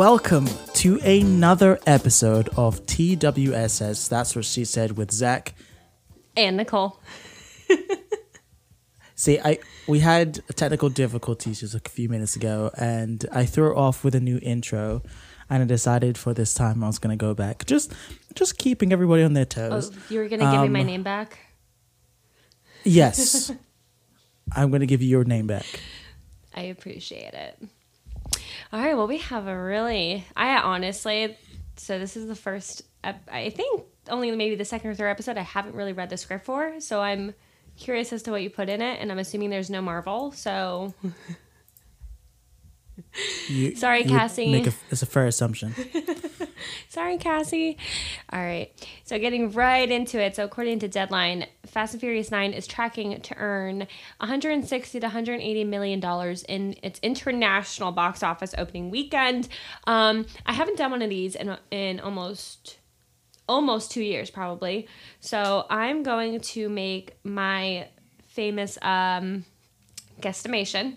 welcome to another episode of TWSS. That's what she said with Zach. And Nicole. See, I we had technical difficulties just a few minutes ago, and I threw it off with a new intro, and I decided for this time I was gonna go back, just just keeping everybody on their Oh, toes. you were going to give me my Um, name back? Yes, I'm gonna give you your name back. I appreciate it. All right. Well, we have a really, I honestly, so this is the first, I think only maybe the second or third episode I haven't really read the script for. So I'm curious as to what you put in it. And I'm assuming there's no Marvel. So You, Sorry, Cassie. A, it's a fair assumption. Sorry, Cassie. All right. So, getting right into it. So, according to Deadline, Fast and Furious 9 is tracking to earn 160 to 180 million dollars in its international box office opening weekend. Um, I haven't done one of these in in almost almost 2 years probably. So, I'm going to make my famous um guesstimation.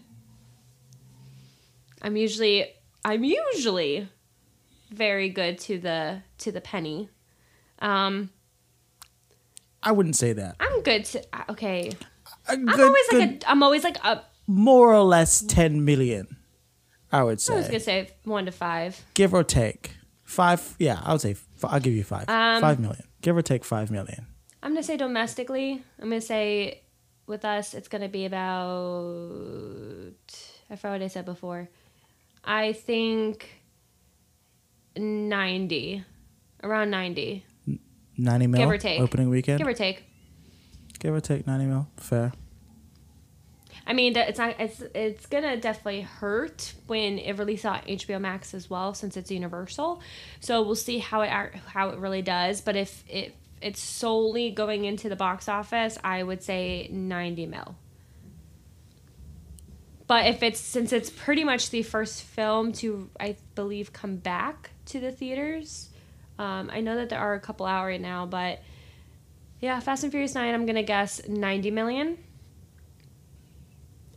I'm usually I'm usually very good to the to the penny. Um, I wouldn't say that. I'm good to uh, okay. I'm good- always like a I'm always like a more or less 10 million. I would say. I was gonna say one to five. give or take five. Yeah, I would say I'll give you five. Um, five million, give or take five million. I'm gonna say domestically. I'm gonna say with us it's gonna be about I forgot what I said before. I think ninety. Around ninety. 90 mil Give or take. opening weekend. Give or take. Give or take 90 mil. Fair. I mean, it's not. It's it's gonna definitely hurt when it releases on HBO Max as well, since it's Universal. So we'll see how it how it really does. But if it it's solely going into the box office, I would say ninety mil. But if it's since it's pretty much the first film to I believe come back to the theaters, um, I know that there are a couple out right now, but yeah, Fast and Furious Nine, I'm gonna guess ninety million.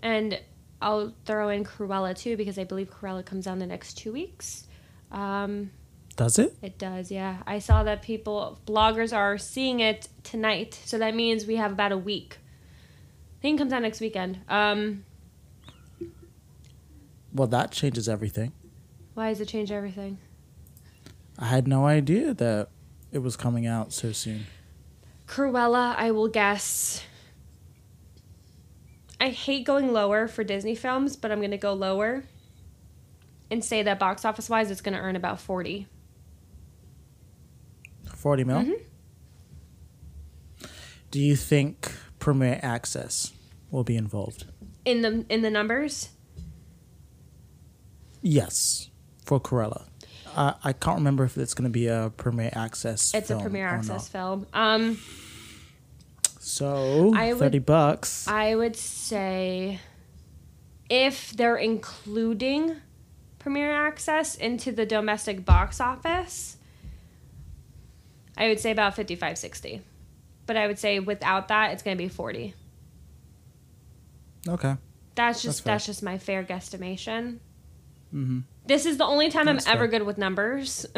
And I'll throw in Cruella too because I believe Cruella comes out in the next two weeks. Um, Does it? it does, yeah. I saw that people, bloggers are seeing it tonight, so that means we have about a week. I think it comes out next weekend. Um, Well, that changes everything. why does it change everything? I had no idea that it was coming out so soon. Cruella, I will guess. I hate going lower for Disney films, but I'm gonna go lower and say that box office wise, it's gonna earn about forty. 40 mil. Mm-hmm. Do you think Premier Access will be involved? in the in the numbers. Yes, for Cruella. Uh, I can't remember if it's going to be a Premier Access. Film. It's a premiere access film. Um, So I would- thirty bucks. I would say if they're including premiere access into the domestic box office, I would say about 55 60. But I would say without that, it's going to be 40. okay. That's just That's that's, just my fair guesstimation. Mm-hmm. This is the only time That's I'm ever fair. good with numbers.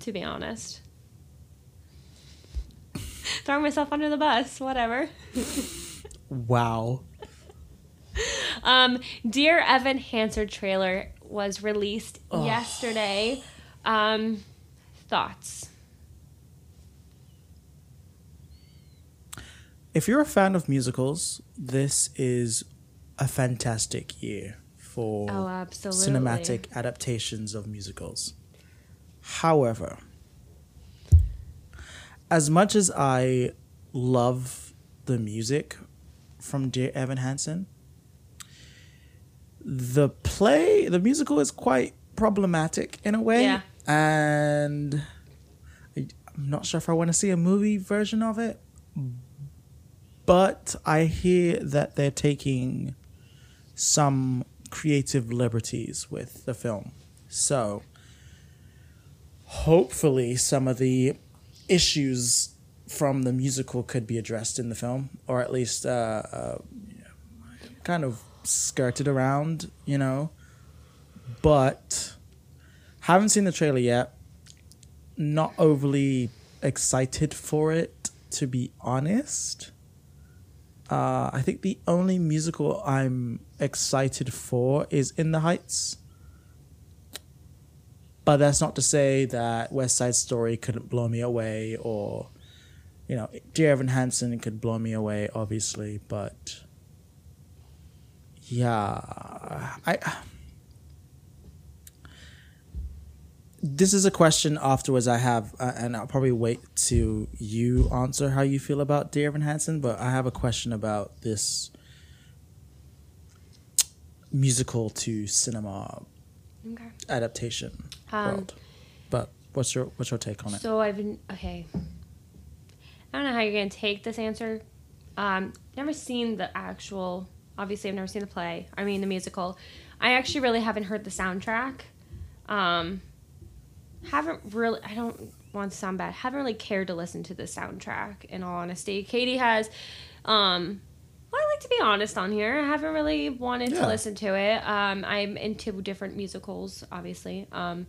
to be honest. Throwing myself under the bus, whatever. Wow. Um, Dear Evan Hansen trailer was released yesterday. Um, thoughts? If you're a fan of musicals, this is a fantastic year for Oh, absolutely. cinematic adaptations of musicals. However, as much as I love the music from Dear Evan Hansen, the play, the musical is quite problematic in a way. Yeah. And I- I'm not sure if I want to see a movie version of it. But I hear that they're taking some creative liberties with the film. So hopefully some of the issues from the musical could be addressed in the film, or at least uh, uh, kind of skirted around, you know. but haven't seen the trailer yet. Not overly excited for it, to be honest. Uh, I think the only musical I'm excited for is In the Heights. But that's not to say that West Side Story couldn't blow me away or, you know, Dear Evan Hansen could blow me away, obviously. But yeah, I. This is a question afterwards I have, uh, and I'll probably wait to you answer how you feel about Dear Evan Hansen. But I have a question about this musical to cinema Okay. adaptation Um, world. But what's your what's your take on it? So I've been okay. I don't know how you're gonna take this answer. Um, never seen the actual. Obviously, I've never seen the play. I mean, the musical. I actually really haven't heard the soundtrack. Um, haven't really. I don't want to sound bad. Haven't really cared to listen to the soundtrack. In all honesty, Katie has. Um, like to be honest on here. I haven't really wanted Yeah. to listen to it. Um, I'm into different musicals, obviously. Um,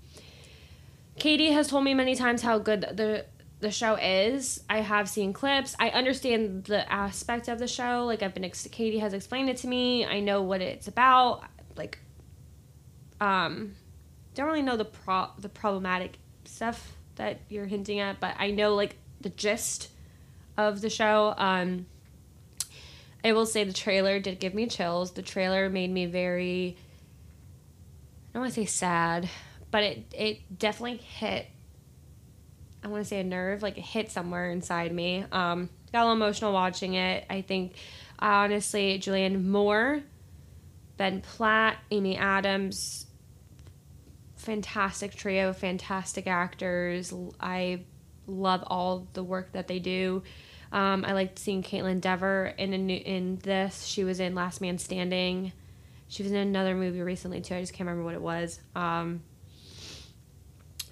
Katie has told me many times how good the the show is. I have seen clips. I understand the aspect of the show. Like I've been ex- Katie has explained it to me. I know what it's about. Like um don't really know the pro the problematic stuff that you're hinting at, but I know like the gist of the show. Um I will say the trailer did give me chills. The trailer made me very I don't want to say sad, but it it definitely hit I want to say a nerve, like it hit somewhere inside me. Um, got a little emotional watching it. I think, honestly, Julianne Moore, Ben Platt, Amy Adams, fantastic trio, fantastic actors. I love all the work that they do. Um, I liked seeing Kaitlyn Dever in a new, in this. She was in Last Man Standing. She was in another movie recently too. I just can't remember what it was. Um,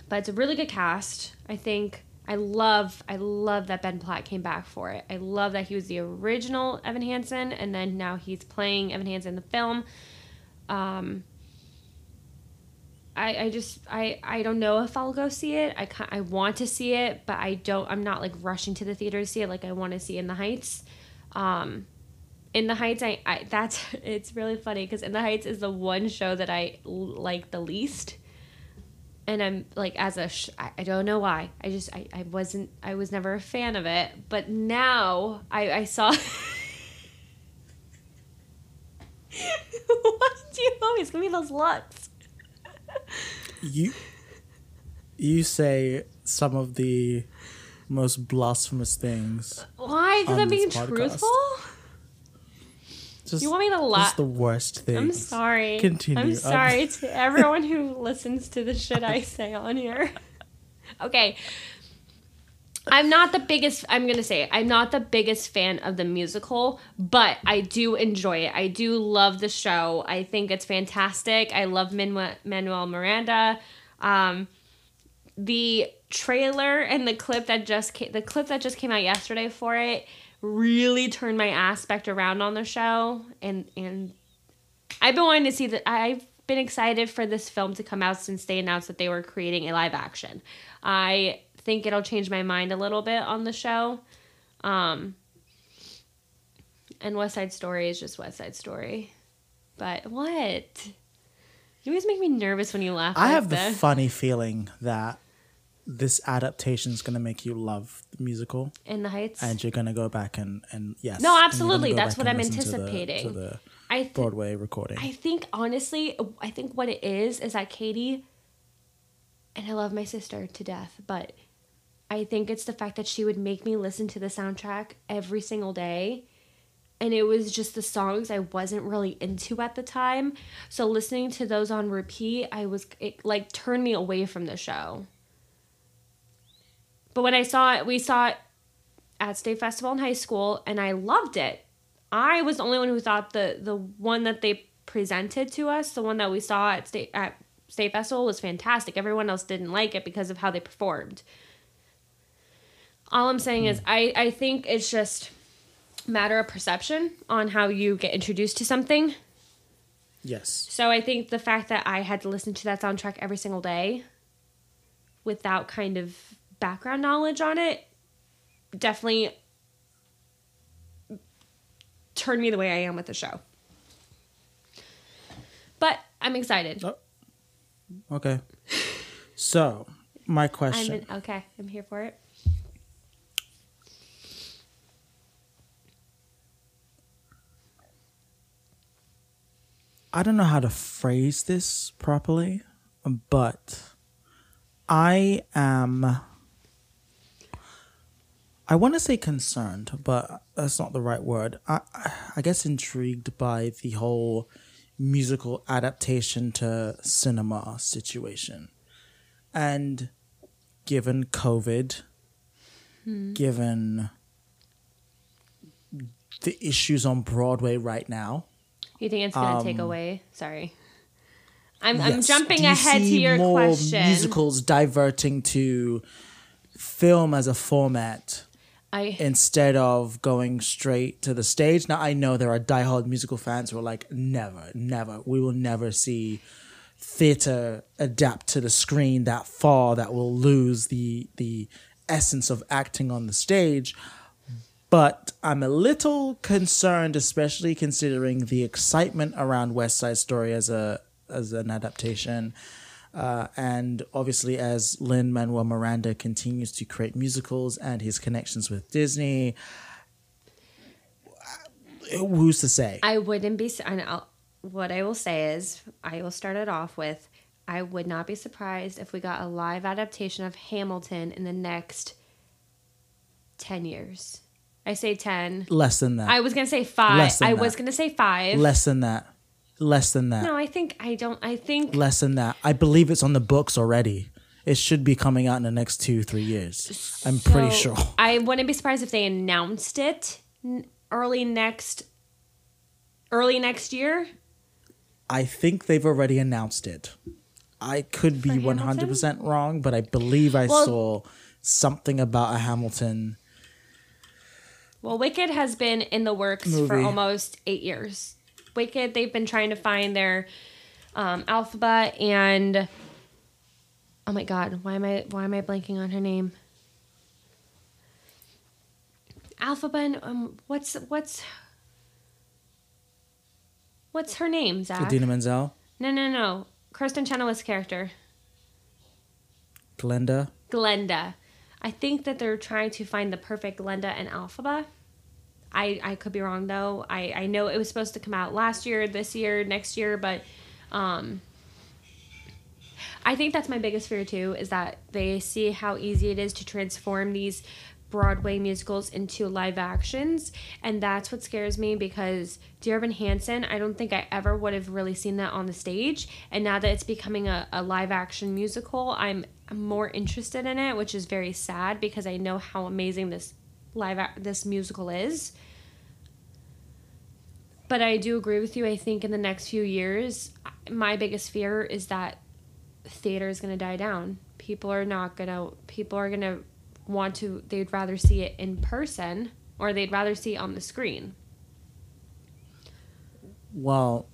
but it's a really good cast. I think I love I love that Ben Platt came back for it. I love that he was the original Evan Hansen and then now he's playing Evan Hansen in the film. Um, I, I just I, I don't know if I'll go see it. I ca- I want to see it, but I don't. I'm not like rushing to the theater to see it. Like I want to see In the Heights. Um, in the Heights, I, I that's it's really funny because In the Heights is the one show that I like the least and I'm like as a sh- I, I don't know why I just I, I wasn't I was never a fan of it but now I I saw why do you always give me those looks You you say some of the most blasphemous things. why because I'm being podcast. truthful Just, you want me to just lie the worst thing. I'm sorry Continue. I'm Um, sorry to everyone who listens to the shit I say on here okay I'm not the biggest I'm to say it, I'm not the biggest fan of the musical, but I do enjoy it. I do love the show. I think it's fantastic. I love Manuel, Manuel Miranda. Um the trailer and the clip that just came, the clip that just came out yesterday for it really turned my aspect around on the show and and I've been wanting to see that I've been excited for this film to come out since they announced that they were creating a live action. I think it'll change my mind a little bit on the show. Um and West Side Story is just West Side Story. But what? You always make me nervous when you laugh. I like have the funny feeling that this adaptation is going to make you love the musical, in the Heights. and you're going to go back and and yes. No, and you're gonna absolutely. go That's what I'm listen to the- anticipating. To the, I th- Broadway recording. I think honestly, I think what it is is that Katie, and I love my sister to death, but I think it's the fact that she would make me listen to the soundtrack every single day. And it was just the songs I wasn't really into at the time. So listening to those on repeat, I was, it like turned me away from the show. But when I saw it, we saw it at State Festival in high school, and I loved it. I was the only one who thought the the one that they presented to us, the one that we saw at State at State Festival, was fantastic. Everyone else didn't like it because of how they performed. All I'm saying is, I I think it's just matter of perception on how you get introduced to something. Yes. So I think the fact that I had to listen to that soundtrack every single day without kind of background knowledge on it definitely turned me the way I am with the show. But I'm excited. Oh. Okay. So, my I'm question. okay. I'm here for it. I don't know how to phrase this properly, but I am. I want to say concerned, but that's not the right word. I, I guess intrigued by the whole musical adaptation to cinema situation. And given COVID, hmm. given the issues on Broadway right now, You think it's going to take away? Sorry. I'm, I'm Um, jumping Do you ahead to your more question. Musicals diverting to film as a format I instead of going straight to the stage. Now I know there are diehard musical fans who are like, never, never, we will never see theater adapt to the screen that far that will lose the the essence of acting on the stage. But I'm a little concerned, especially considering the excitement around West Side Story as a as an adaptation. Uh, and obviously, as Lin Manuel Miranda continues to create musicals and his connections with Disney, uh, who's to say? I wouldn't be. And I'll, what I will say is, I will start it off with, I would not be surprised if we got a live adaptation of Hamilton in the next ten years. I say ten. Less than that. I was gonna say five. Less than I was gonna say five. Less than that. Less than that. no, I think I don't. I think Less than that. I believe it's on the books already. It should be coming out in the next two, three years. I'm pretty sure. I wouldn't be surprised if they announced it early next, early next year. I think they've already announced it. I could be one hundred percent wrong, but I believe I Well- saw something about a Hamilton. Well, Wicked has been in the works for almost eight years. Wicked, they've been trying to find their um, alphabet and oh my god, why am I why am I blanking on her name? Alphabet, and, um, what's what's what's her name, Zach? Idina Menzel, No, no, no. Kristen Chenoweth's character, Glenda. Glenda. I think that they're trying to find the perfect Glenda and Elphaba. I, I could be wrong though. I, I know it was supposed to come out last year, this year, next year, but um, I think that's my biggest fear too is that they see how easy it is to transform these Broadway musicals into live actions. And that's what scares me because Dear Evan Hansen, I don't think I ever would have really seen that on the stage. And now that it's becoming a, a live action musical, I'm more interested in it, which is very sad because I know how amazing this live this musical is. But I do agree with you. I think in the next few years, my biggest fear is that theater is going to die down. People are not going to people are going to want to they'd rather see it in person or they'd rather see it on the screen. Well,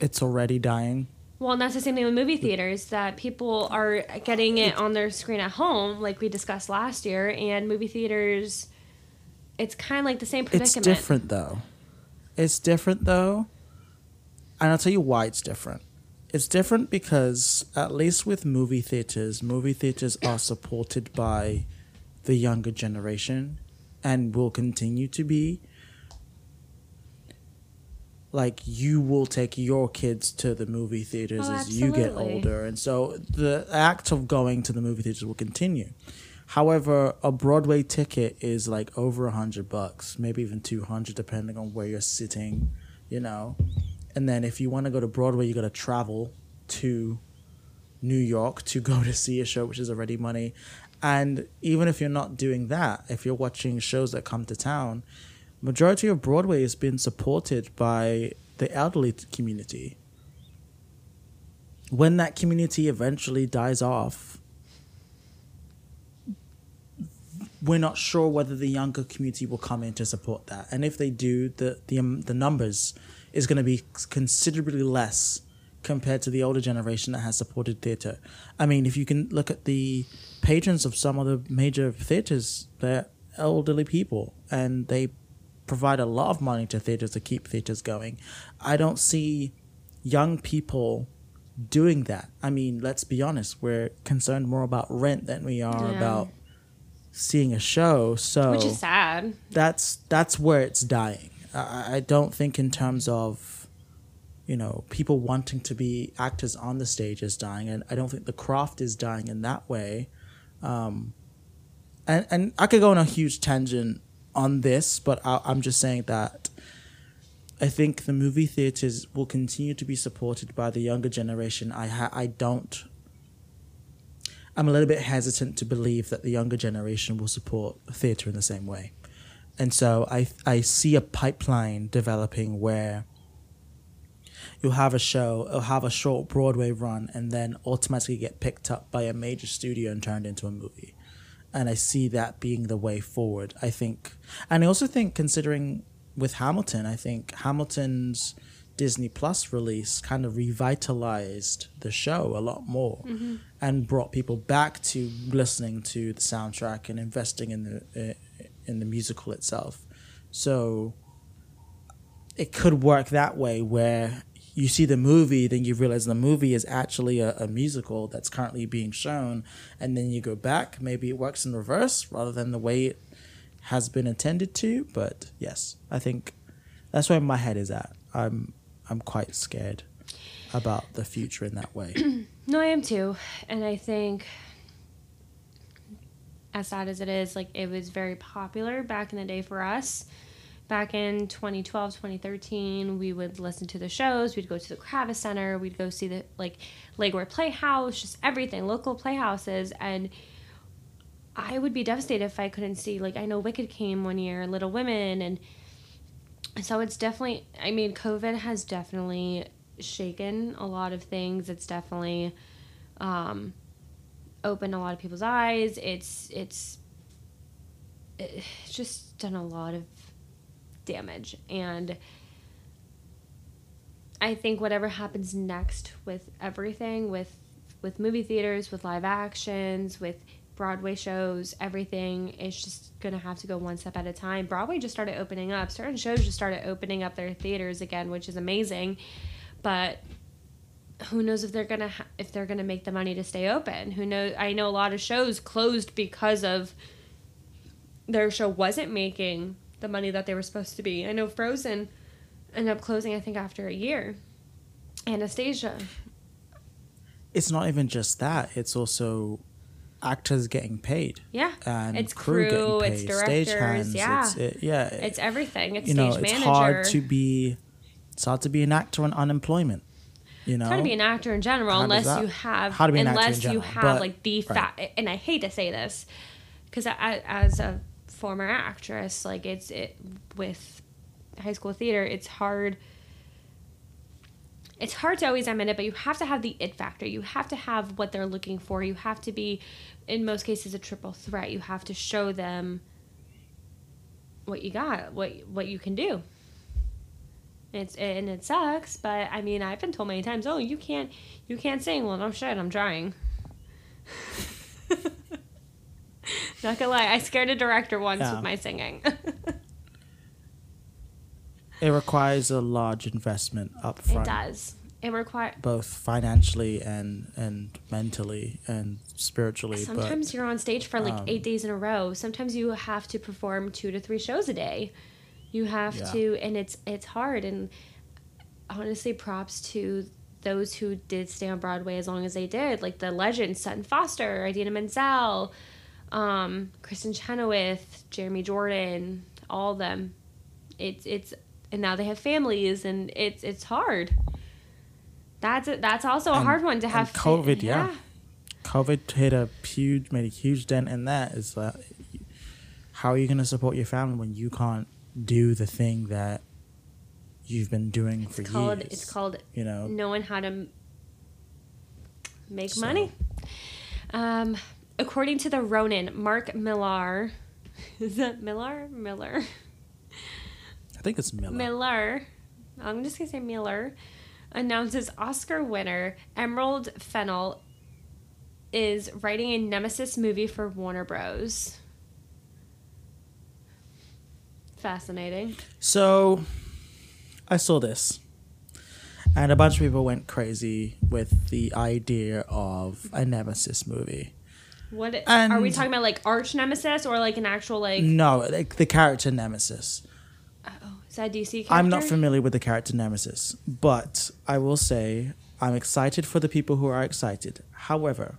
it's already dying. Well, and that's the same thing with movie theaters that people are getting it on their screen at home, like we discussed last year, and movie theaters. It's kind of like the same predicament. It's different though. It's different though. And I'll tell you why it's different. It's different because at least with movie theaters, movie theaters are supported by the younger generation and will continue to be. Like you will take your kids to the movie theaters Oh, as you get older and so the act of going to the movie theaters will continue. However, a Broadway ticket is like over a hundred bucks, maybe even two hundred, depending on where you're sitting, you know. And then if you want to go to Broadway, you got to travel to New York to go to see a show, which is already money. And even if you're not doing that, if you're watching shows that come to town, majority of Broadway has been supported by the elderly community. When that community eventually dies off, we're not sure whether the younger community will come in to support that. And if they do, the the um, the numbers is going to be considerably less compared to the older generation that has supported theatre. I mean, if you can look at the patrons of some of the major theatres, they're elderly people and they provide a lot of money to theatres to keep theatres going. I don't see young people doing that. I mean, let's be honest, we're concerned more about rent than we are Yeah. about seeing a show. So Which is sad. that's that's where it's dying. I, I don't think in terms of you know people wanting to be actors on the stage is dying, and I don't think the craft is dying in that way. Um, and and I could go on a huge tangent on this, but I, I'm just saying that I think the movie theaters will continue to be supported by the younger generation. I ha- I don't. I'm a little bit hesitant to believe that the younger generation will support theater in the same way, and so I I see a pipeline developing where you'll have a show, it'll have a short Broadway run, and then automatically get picked up by a major studio and turned into a movie. And I see that being the way forward. I think, and I also think, considering with Hamilton, I think Hamilton's Disney Plus release kind of revitalized the show a lot more and brought people back to listening to the soundtrack and investing in the uh, in the musical itself. So it could work that way where you see the movie, then you realize the movie is actually a, a musical that's currently being shown, and then you go back. Maybe it works in reverse rather than the way it has been intended to. But yes, I think that's where my head is at. I'm I'm quite scared about the future in that way. No, I am too. And I think, as sad as it is, like it was very popular back in the day for us. Back in 2012, 2013, we would listen to the shows. We'd go to the Kravis Center. We'd go see the like Lake Worth Playhouse, just everything, local playhouses. And I would be devastated if I couldn't see, like, I know Wicked came one year, Little Women. And so it's definitely, I mean, COVID has definitely shaken a lot of things. It's definitely um, opened a lot of people's eyes. It's it's it's just done a lot of damage, and I think whatever happens next with everything, with with movie theaters, with live actions, with Broadway shows, everything is just gonna have to go one step at a time. Broadway just started opening up. Certain shows just started opening up their theaters again, which is amazing. But who knows if they're gonna ha- if they're gonna make the money to stay open? Who knows? I know a lot of shows closed because of their show wasn't making the money that they were supposed to be. I know Frozen ended up closing, I think, after a year. Anastasia, it's not even just that; it's also actors getting paid yeah, and it's crew, crew, getting it's directors, stagehands. yeah, It's, it, yeah, it's everything. It's you stage know, it's manager. hard to be it's hard to be an actor on unemployment. You know, It's hard to be an actor in general How unless that- you have how to be an actor in unless you have but- like the right. fat and I hate to say this because as a former actress like it's it with high school theater it's hard it's hard to always admit it but you have to have the it factor you have to have what they're looking for you have to be in most cases a triple threat you have to show them what you got what what you can do it's and it sucks, but I mean I've been told many times, oh you can't you can't sing. Well no shit, I'm trying. Not gonna lie, I scared a director once Yeah. with my singing. it requires a large investment up front. it does. It requires. both financially and and mentally and spiritually. Sometimes you're on stage for like um, eight days in a row. Sometimes you have to perform two to three shows a day. You have Yeah. to, and it's it's hard. And honestly, props to those who did stay on Broadway as long as they did, like the legends Sutton Foster, Idina Menzel, um, Kristen Chenoweth, Jeremy Jordan, all of them. It's it's and now they have families, and it's it's hard. That's it. That's also a And- hard one to have. COVID, yeah. but COVID hit a huge, made a huge dent in that. Is that how are you going to support your family when you can't do the thing that you've been doing for called years? it's called you know. knowing how to make So- money. Um, according to the Ronin, Mark Millar, is that Millar? Miller. I think it's Miller. Miller. I'm just gonna say Miller, announces Oscar winner Emerald Fennell is writing a Nemesis movie for Warner Bros. Fascinating. So, I saw this, and a bunch of people went crazy with the idea of a Nemesis movie. What are we talking about? Like arch nemesis or like an actual like? No, like the character Nemesis. Oh, is that DC? Character? I'm not familiar with the character Nemesis, but I will say I'm excited for the people who are excited. However,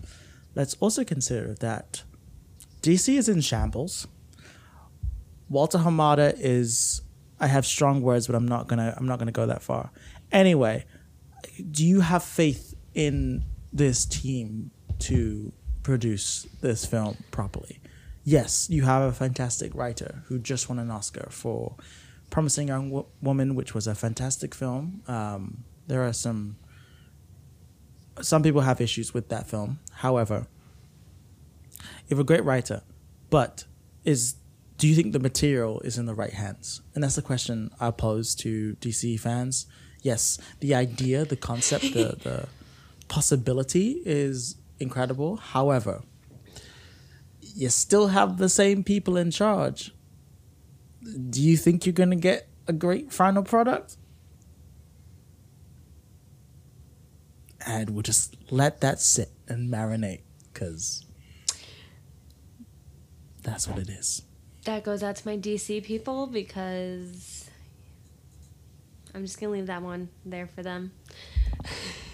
let's also consider that DC is in shambles. Walter Hamada is I have strong words, but I'm not gonna I'm not gonna go that far. Anyway, do you have faith in this team to produce this film properly? Yes, you have a fantastic writer who just won an Oscar for Promising Young Wo- Woman, which was a fantastic film. Um, there are some some people have issues with that film. However, you have a great writer, but is do you think the material is in the right hands? And that's the question I pose to DC fans. Yes, the idea, the concept, the the possibility is incredible. However, you still have the same people in charge. Do you think you're going to get a great final product? And we'll just let that sit and marinate because that's what it is. That goes out to my DC people because I'm just gonna leave that one there for them.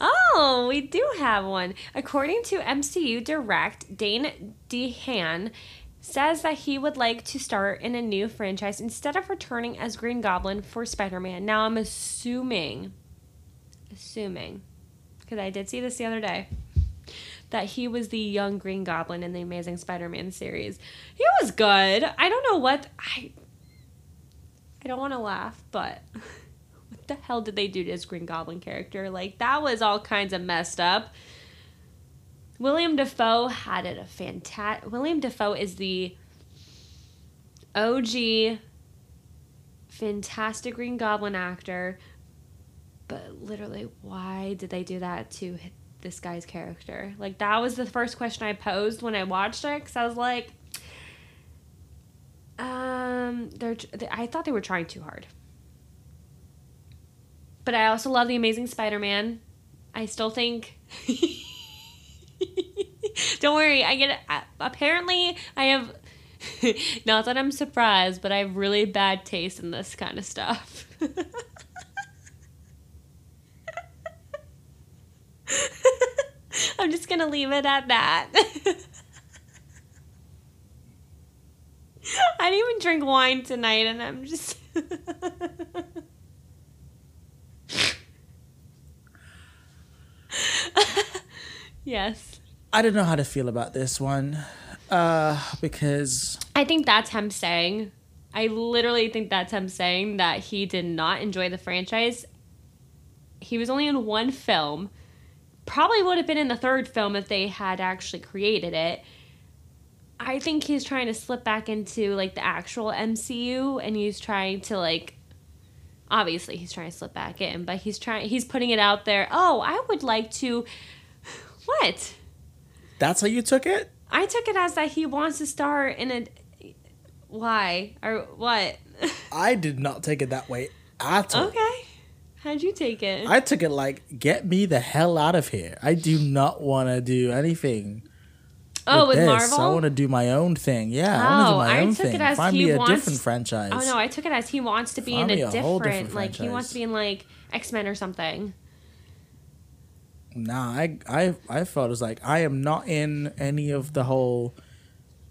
oh, we do have one. According to MCU Direct, Dane DeHaan says that he would like to start in a new franchise instead of returning as Green Goblin for Spider-Man. Now I'm assuming, assuming, because I did see this the other day that he was the young Green Goblin in the Amazing Spider-Man series. He was good. I don't know what I I don't want to laugh, but the hell did they do to his Green Goblin character? Like that was all kinds of messed up. William Dafoe had it a fantastic. William Dafoe is the OG fantastic Green Goblin actor. But literally, why did they do that to this guy's character? Like that was the first question I posed when I watched it because I was like, um, they're. I thought they were trying too hard. But I also love the Amazing Spider-Man. I still think. Don't worry, I get it. Apparently, I have. Not that I'm surprised, but I have really bad taste in this kind of stuff. I'm just gonna leave it at that. I didn't even drink wine tonight, and I'm just. yes. I don't know how to feel about this one uh, because I think that's him saying. I literally think that's him saying that he did not enjoy the franchise. He was only in one film. Probably would have been in the third film if they had actually created it. I think he's trying to slip back into like the actual MCU and he's trying to like obviously he's trying to slip back in, but he's trying he's putting it out there. Oh, I would like to what? that's how you took it. I took it as that he wants to star in a. Why or what? I did not take it that way at all. okay, how'd you take it? I took it like, get me the hell out of here. I do not want to do anything. Oh, with this. Marvel. I want to do my own thing. Yeah, I want to Oh, do my I own took it thing. as Find he me a wants- different franchise. oh no, I took it as he wants to be Find in a a different, different like he wants to be in like X Men or something. Nah, I, I, I felt it was like I am not in any of the whole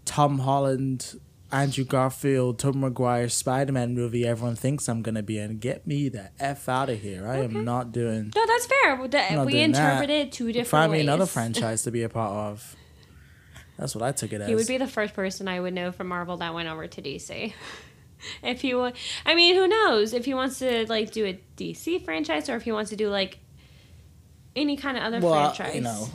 Tom Holland, Andrew Garfield, Tom Maguire Spider Man movie everyone thinks I'm gonna be in. Get me the f out of here. I am not doing. No, that's fair. Not we doing that. interpreted two different Find me ways. another franchise to be a part of. That's what I took it as. He would be the first person I would know from Marvel that went over to DC. if he wa- I mean, who knows if he wants to like do a DC franchise or if he wants to do like any kind of other well, franchise. you know,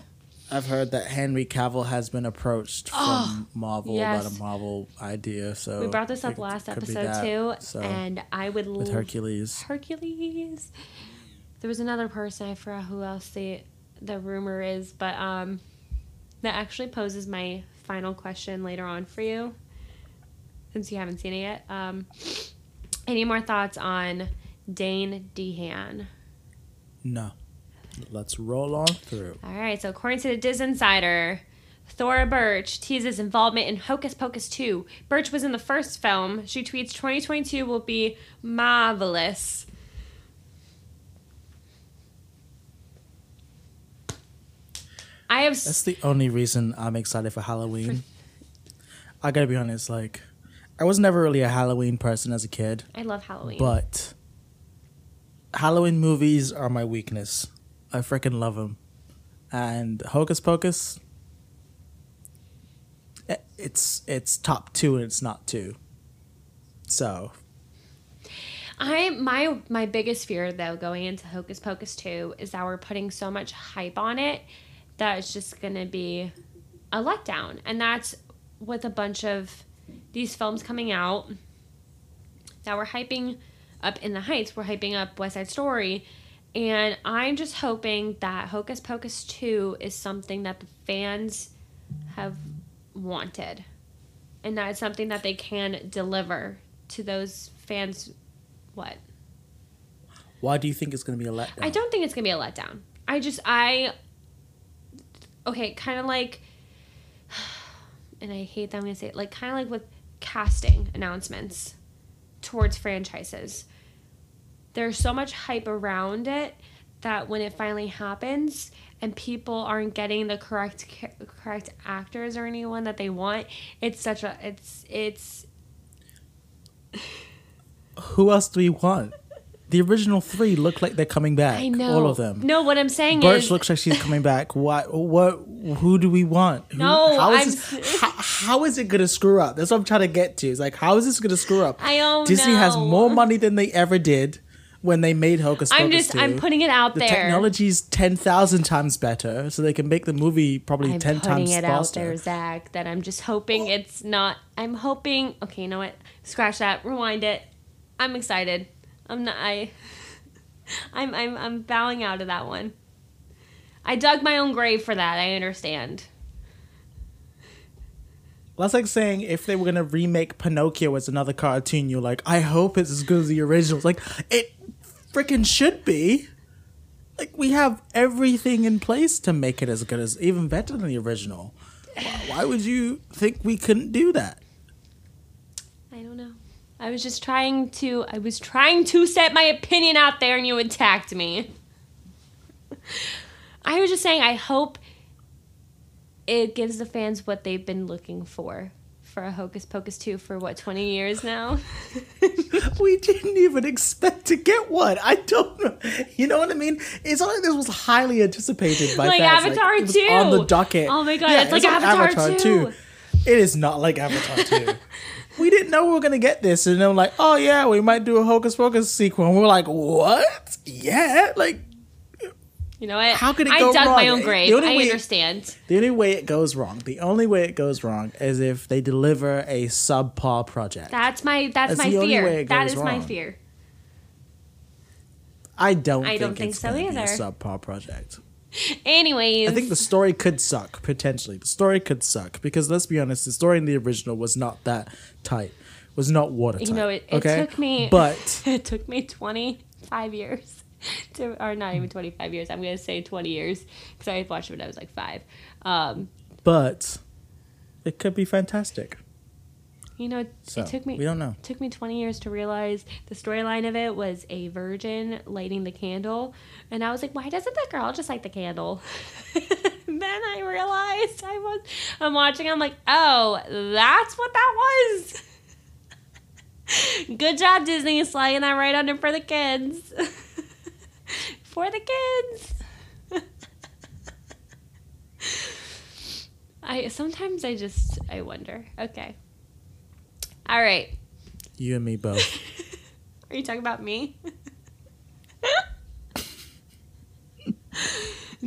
I've heard that Henry Cavill has been approached from Marvel yes. about a Marvel idea. So We brought this up last episode that. too, So and I would with Hercules, Hercules. There was another person I forgot who else the the rumor is, but um, that actually poses my final question later on for you, since you haven't seen it yet. Um, any more thoughts on Dane DeHaan? no. Let's roll on through. All right, so according to the DisInsider, Thora Birch teases involvement in Hocus Pocus 2. Birch was in the first film. She tweets 2022 will be marvelous. I have That's the only reason I'm excited for Halloween. I gotta be honest, like, I was never really a Halloween person as a kid, I love Halloween. but Halloween movies are my weakness. I freaking love them. And Hocus Pocus, eh, it's it's top two and it's not two. So I my my biggest fear though going into Hocus Pocus 2 is that we're putting so much hype on it that it's just going to be a letdown. And that's with a bunch of these films coming out that we're hyping up in the heights, we're hyping up West Side Story. And I'm just hoping that Hocus Pocus 2 is something that the fans have wanted. And that it's something that they can deliver to those fans what? why do you think it's gonna be a letdown? I don't think it's gonna be a letdown. I just I okay, kind of like, and I hate that I'm gonna say it, like kind of like with casting announcements towards franchises. There's so much hype around it that when it finally happens and people aren't getting the correct correct actors or anyone that they want, it's such a it's it's Who else do we want? The original three look like they're coming back. I know all of them. No, what I'm saying Birch is looks like she's coming back. What? What? Who do we want? Who, No, how is I'm- this, how, how is it gonna screw up? That's what I'm trying to get to. It's like how is this gonna screw up? I don't Disney has more money than they ever did when they made Hocus Pocus I'm just 2. I'm putting it out the there. technology's ten thousand times better, so they can make the movie probably I'm ten putting times it out there, faster. Zach. That I'm just hoping it's not. I'm hoping. Okay, you know what? Scratch that. Rewind it. I'm excited. I'm not. I. I'm I'm I'm bowing out of that one. I dug my own grave for that. I understand. That's like saying if they were gonna remake Pinocchio as another cartoon, you're like, I hope it's as good as the original. It's like it freaking should be. Like we have everything in place to make it as good as, even better than the original. Why, why would you think we couldn't do that? I don't know. I was just trying to. I was trying to set my opinion out there, and you attacked me. I was just saying. I hope it gives the fans what they've been looking for for a Hocus Pocus two for what twenty years now. we didn't even expect to get one. I don't know. You know what I mean? It's not like this was highly anticipated by Like fans. Avatar was 2. on the docket. Oh my God, it's like Avatar 2. It is not like Avatar 2. we didn't know we were gonna get this, and they were like, "Oh yeah, we might do a Hocus Pocus sequel." And we we're like, "What? Yeah!" Like You know what? How could it I go dug my wrong? own The grave. I way- understand. the only way it goes wrong, the only way it goes wrong is if they deliver a subpar project. That's my that's, That's my the only way fear. That is my fear. I don't. I think don't think it's so gonna be a either. subpar project. Anyways, I think the story could suck potentially. The story could suck because let's be honest, the story in the original was not that tight. Was not watertight. you know it, it okay? took me but it took me 25 years to or not even 25 years i'm gonna say 20 years because i watched it when i was like five um but it could be fantastic. You know it, So it took me we don't know. it took me 20 years to realize the storyline of it was a virgin lighting the candle and i was like why doesn't that girl just light the candle? Then i realized i was i'm watching i'm like oh that's what that was. Good job disney sliding that right under for the kids. For the kids. I sometimes i just i wonder. Okay all right You and me both. are you talking about me?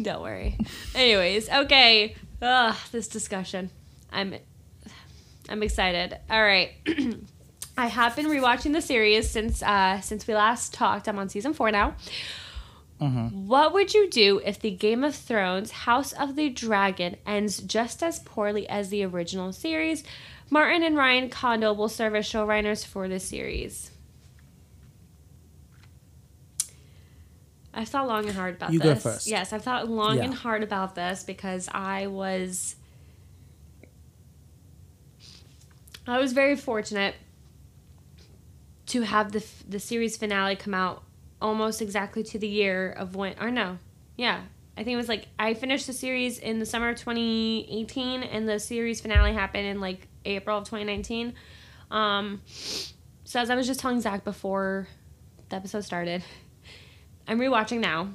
Don't worry. Anyways, okay. Ugh, this discussion. I'm I'm excited. All right. I have been rewatching the series since uh since we last talked. I'm on season 4 now. What would you do if the Game of Thrones House of the Dragon ends just as poorly as the original series? Martin and Ryan Condal will serve as showrunners for the series. I've thought long and hard about You go this. first. Yes, I've thought long Yeah. and hard about this because I was I was very fortunate to have the the series finale come out almost exactly to the year of when or no. Yeah. I think it was like I finished the series in the summer of 2018 and the series finale happened in like April of 2019. Um so as I was just telling Zach before the episode started, I'm rewatching now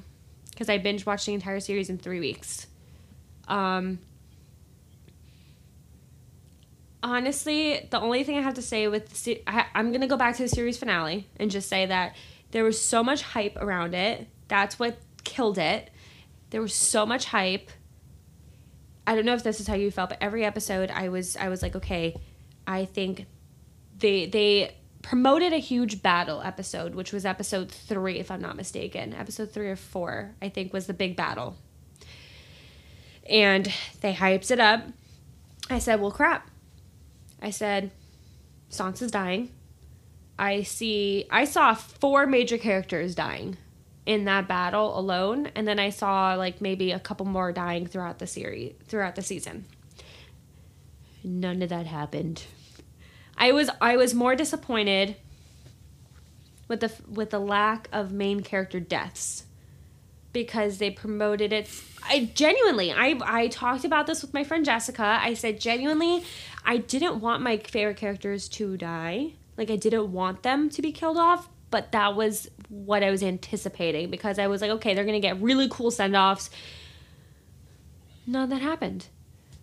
because I binge watched the entire series in three weeks. Um, honestly, the only thing I have to say with the se- I, I'm gonna go back to the series finale and just say that there was so much hype around it. That's what killed it. There was so much hype. I don't know if this is how you felt, but every episode I was I was like, okay, I think they they promoted a huge battle episode, which was episode three, if I'm not mistaken. Episode three or four, I think, was the big battle. And they hyped it up. I said, well, crap. I said, Sansa's dying. I see, I saw four major characters dying in that battle alone. And then I saw like maybe a couple more dying throughout the series, throughout the season. None of that happened. I was I was more disappointed with the with the lack of main character deaths because they promoted it. I genuinely I I talked about this with my friend Jessica. I said genuinely I didn't want my favorite characters to die. Like I didn't want them to be killed off, but that was what I was anticipating because I was like, okay, they're gonna get really cool send offs. None of that happened.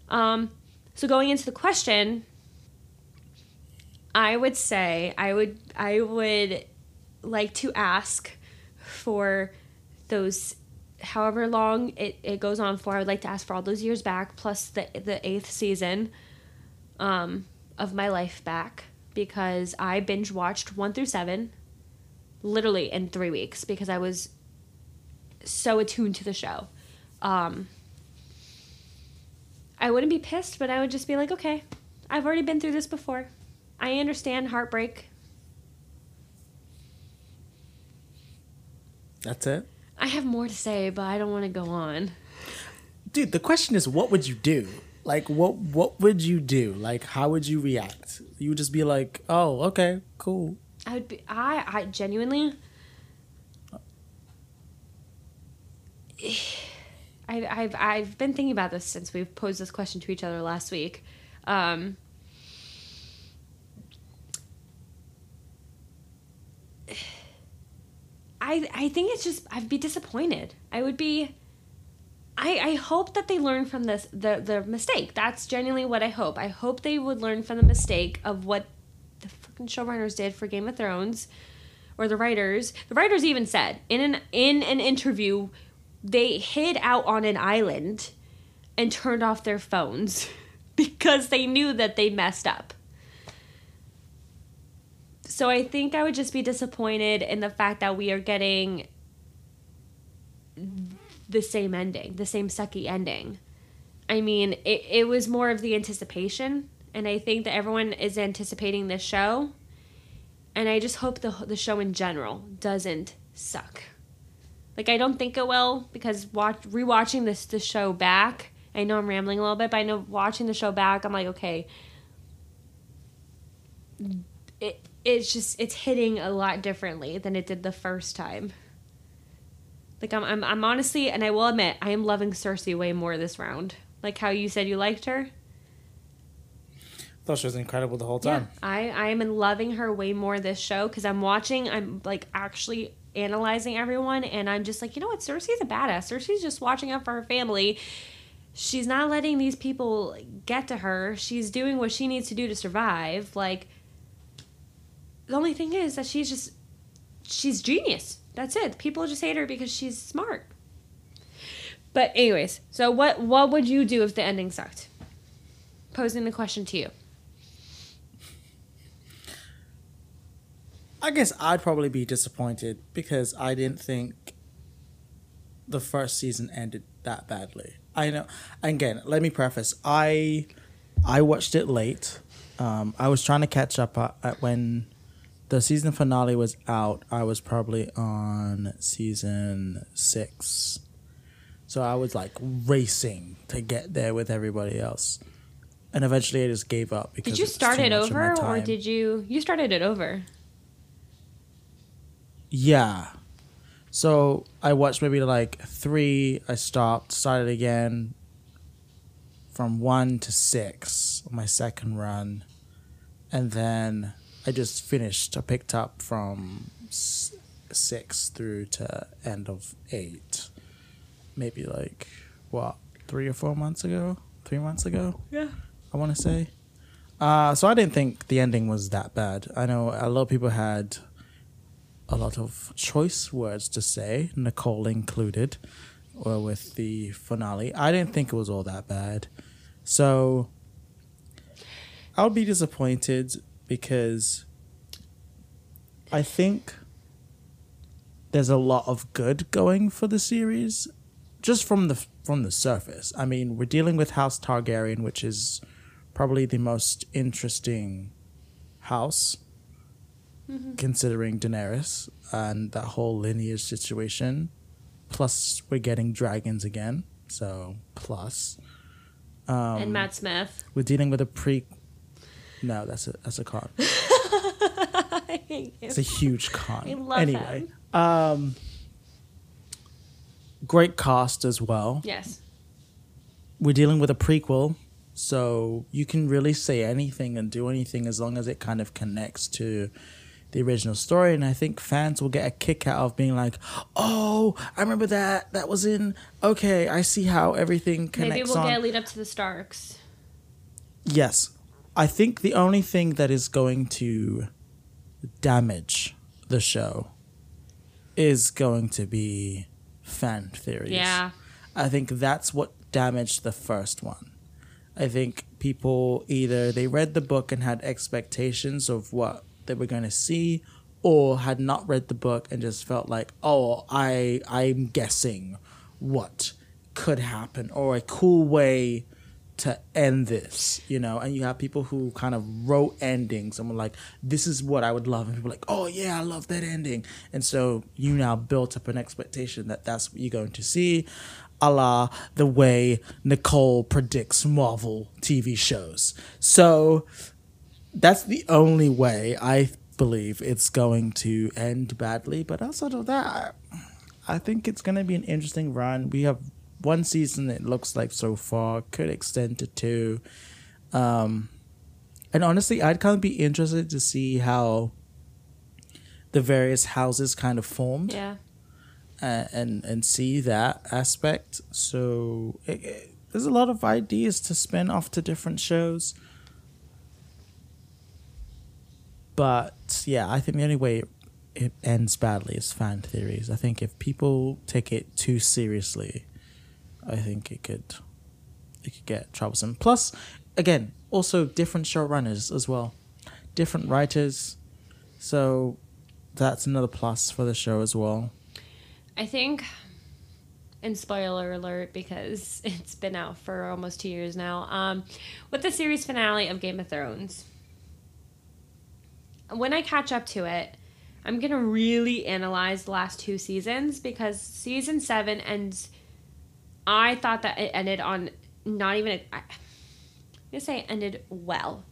Um, so going into the question, I would say I would I would like to ask for those however long it, it goes on for. I would like to ask for all those years back plus the the eighth season um, of my life back because I binge watched one through seven literally in three weeks because I was so attuned to the show. Um, I wouldn't be pissed, but I would just be like, okay, I've already been through this before. I understand heartbreak. That's it. I have more to say, but I don't want to go on. Dude, the question is what would you do? Like what what would you do? Like how would you react? You would just be like, "Oh, okay, cool." I would be. I. I genuinely. I, I've I've been thinking about this since we've posed this question to each other last week. Um, I I think it's just I'd be disappointed. I would be. I, I hope that they learn from this the the mistake. That's genuinely what I hope. I hope they would learn from the mistake of what the fucking showrunners did for Game of Thrones, or the writers. The writers even said in an in an interview, they hid out on an island, and turned off their phones, because they knew that they messed up. So I think I would just be disappointed in the fact that we are getting the same ending, the same sucky ending. I mean, it, it was more of the anticipation, and I think that everyone is anticipating this show. And I just hope the the show in general doesn't suck. Like I don't think it will because watch rewatching this the show back. I know I'm rambling a little bit, but I know watching the show back, I'm like, okay, it it's just it's hitting a lot differently than it did the first time. Like I'm, I'm, I'm honestly, and I will admit, I am loving Cersei way more this round. Like how you said you liked her. Thought she was incredible the whole Yeah, time. I, I am loving her way more this show because I'm watching. I'm like actually analyzing everyone, and I'm just like, you know what? Cersei's a badass. Cersei's just watching out for her family. She's not letting these people get to her. She's doing what she needs to do to survive. Like the only thing is that she's just she's genius. That's it. People just hate her because she's smart. But anyways, so what what would you do if the ending sucked? Posing the question to you. I guess I'd probably be disappointed because I didn't think the first season ended that badly. I know. Again, let me preface. I I watched it late. Um, I was trying to catch up at, at when the season finale was out. I was probably on season six, so I was like racing to get there with everybody else. And eventually, I just gave up because Did you start it much of my over or did you you started it over? Yeah. So I watched maybe like three. I stopped, started again from one to six on my second run. And then I just finished. I picked up from six through to end of eight. Maybe like, what, three or four months ago? Three months ago? Yeah. I want to say. Uh, so I didn't think the ending was that bad. I know a lot of people had a lot of choice words to say, Nicole included, or with the finale. I didn't think it was all that bad. So I would be disappointed because I think there's a lot of good going for the series just from the from the surface. I mean, we're dealing with House Targaryen, which is probably the most interesting house, considering Daenerys and that whole lineage situation. Plus, we're getting dragons again, so plus Um, and Matt Smith. we're dealing with a pre. No, that's a that's a con. It's a huge con. I love anyway, um, great cast as well. Yes. we're dealing with a prequel, so you can really say anything and do anything as long as it kind of connects to the original story. And I think fans will get a kick out of being like, "Oh, I remember that. That was in. Okay, I see how everything connects Maybe we'll on." get a lead up to the Starks. Yes. I think the only thing that is going to damage the show is going to be fan theories. Yeah. I think that's what damaged the first one. I think people either they read the book and had expectations of what they were going to see or had not read the book and just felt like, "Oh, I I'm guessing what could happen or a cool way to end this, you know, and you have people who kind of wrote endings and were like, this is what I would love. And people like, oh, yeah, I love that ending. And so you now built up an expectation that that's what you're going to see, a la the way Nicole predicts Marvel TV shows. So that's the only way I believe it's going to end badly. But outside of that, I think it's going to be an interesting run. We have one season it looks like so far could extend to two um and honestly i'd kind of be interested to see how the various houses kind of formed Yeah. uh, and and see that aspect so it, it- there's a lot of ideas to spin off to different shows but yeah i think the only way it ends badly is fan theories i think if people take it too seriously I think it could it could get troublesome. Plus, again, also different showrunners as well, different writers, so that's another plus for the show as well. I think, and spoiler alert because it's been out for almost two years now, um, with the series finale of Game of Thrones. When I catch up to it, I'm going to really analyze the last two seasons because season seven ends. I thought that it ended on not even. I, I'm gonna say it ended well,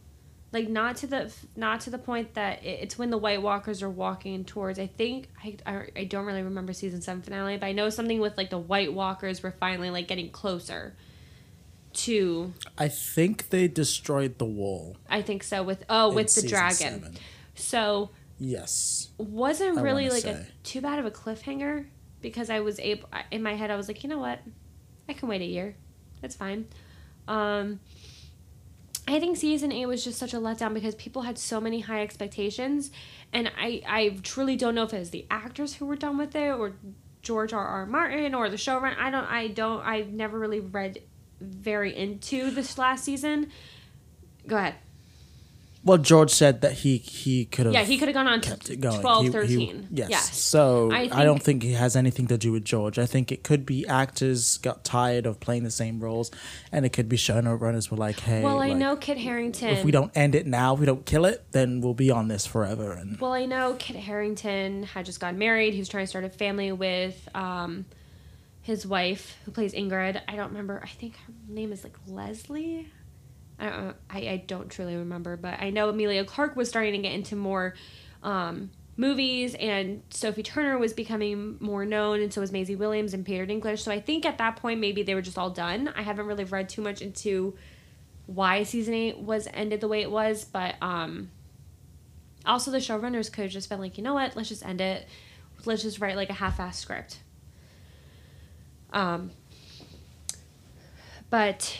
like not to the not to the point that it, it's when the White Walkers are walking towards. I think I, I I don't really remember season seven finale, but I know something with like the White Walkers were finally like getting closer to. I think they destroyed the wall. I think so with oh with the dragon. seven. So Yes. wasn't really like a too bad of a cliffhanger because I was able in my head I was like you know what I can wait a year that's fine um I think season 8 was just such a letdown because people had so many high expectations and I I truly don't know if it was the actors who were done with it or George R. R. Martin or the showrunner. I don't. I don't. I've never really read very into this last season. Go ahead. Well, George said that he he could have Yeah, he could have gone on kept it going. 12, He- he- 13. yes. yes. So I I, think- don't think it has anything to do with George. I think it could be actors got tired of playing the same roles, and it could be showrunners were like, "Hey, Well, I like, know Kit Harington. if we don't end it now, if we don't kill it, then we'll be on this forever." And Well, I know Kit Harington had just gotten married. He was trying to start a family with um, his wife, who plays Ygritte. I don't remember. I think her name is like Leslie. I don't. know. I, I don't truly remember, but I know Emilia Clarke was starting to get into more um, movies, and Sophie Turner was becoming more known, and so was Maisie Williams and Peter Dinklage. So I think at that point maybe they were just all done. I haven't really read too much into why season eight was ended the way it was, but um, also the showrunners could have just been like, you know what, let's just end it. Let's just write like a half-assed script. Um, but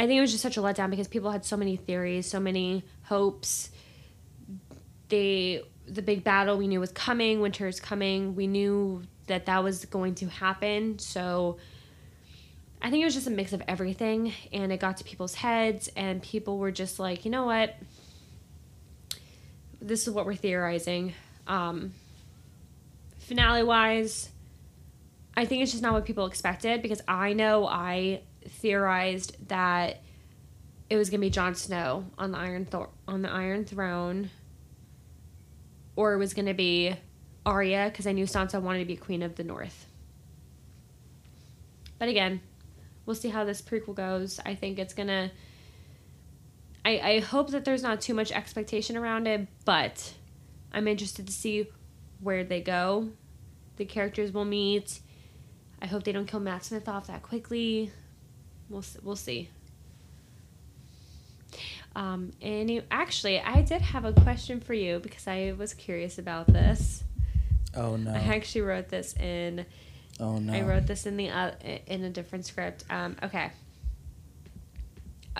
I think it was just such a letdown because people had so many theories, so many hopes. They the big battle we knew was coming. Winter is coming. We knew that that was going to happen. So I think it was just a mix of everything, and it got to people's heads, and people were just like, you know what, this is what we're theorizing. Um, finale wise, I think it's just not what people expected because I know I theorized that it was gonna be Jon Snow on the Iron Thor- on the Iron Throne, or it was gonna be Arya because I knew Sansa wanted to be Queen of the North. But again, we'll see how this prequel goes. I think it's gonna. I, I hope that there's not too much expectation around it, but I'm interested to see where they go. The characters will meet. I hope they don't kill Matt Smith off that quickly. We'll we'll see. Um, any actually, I did have a question for you because I was curious about this. oh no, I actually wrote this in. oh no, I wrote this in the uh, in a different script. Um, okay.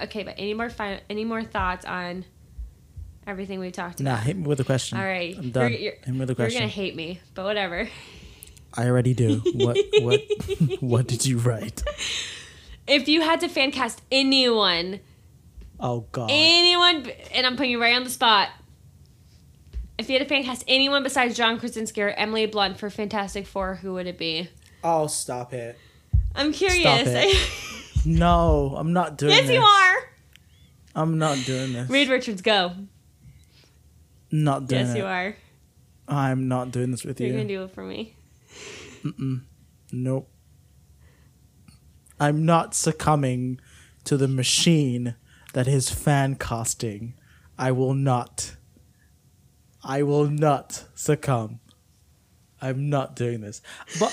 Okay, but any more fi- any more thoughts on everything we talked Nah, about? hit me with a question. All right, I'm done. You're, you're, hit me with a question. you're gonna hate me, but whatever. I already do. What what what did you write? If you had to fan cast anyone, Oh God. anyone, and I'm putting you right on the spot. If you had to fan cast anyone besides John Krasinski or Emily Blunt for Fantastic Four, who would it be? oh, stop it. I'm curious. it. No, I'm not doing this. yes, this. you are. I'm not doing this. Reed Richards, go. Not doing it. Yes, it. you are. I'm not doing this with You're you. gonna do it for me. Nope. I'm not succumbing to the machine that is fan casting. I will not. I will not succumb. I'm not doing this. But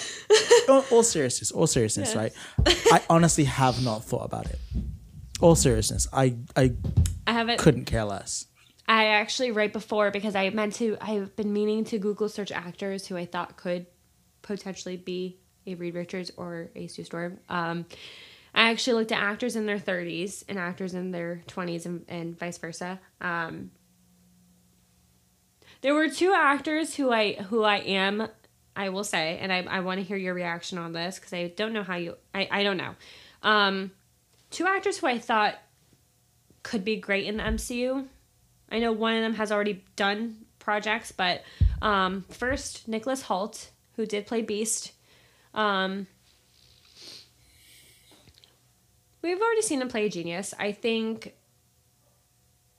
all, seriousness, all seriousness, Yes. right? I honestly have not thought about it. All seriousness, I I I haven't. couldn't care less. I actually right before because I meant to. I've been meaning to Google search actors who I thought could potentially be a Reed Richards or a Sue Storm. Um, I actually looked at actors in their 30s and actors in their 20s and, and vice versa. Um, there were two actors who I who I am, I will say, and I, I want to hear your reaction on this because I don't know how you. I, I don't know. Um, two actors who I thought could be great in the MCU. I know one of them has already done projects, but um, first Nicholas Hoult, who did play Beast. Um, we've already seen him play a genius. I think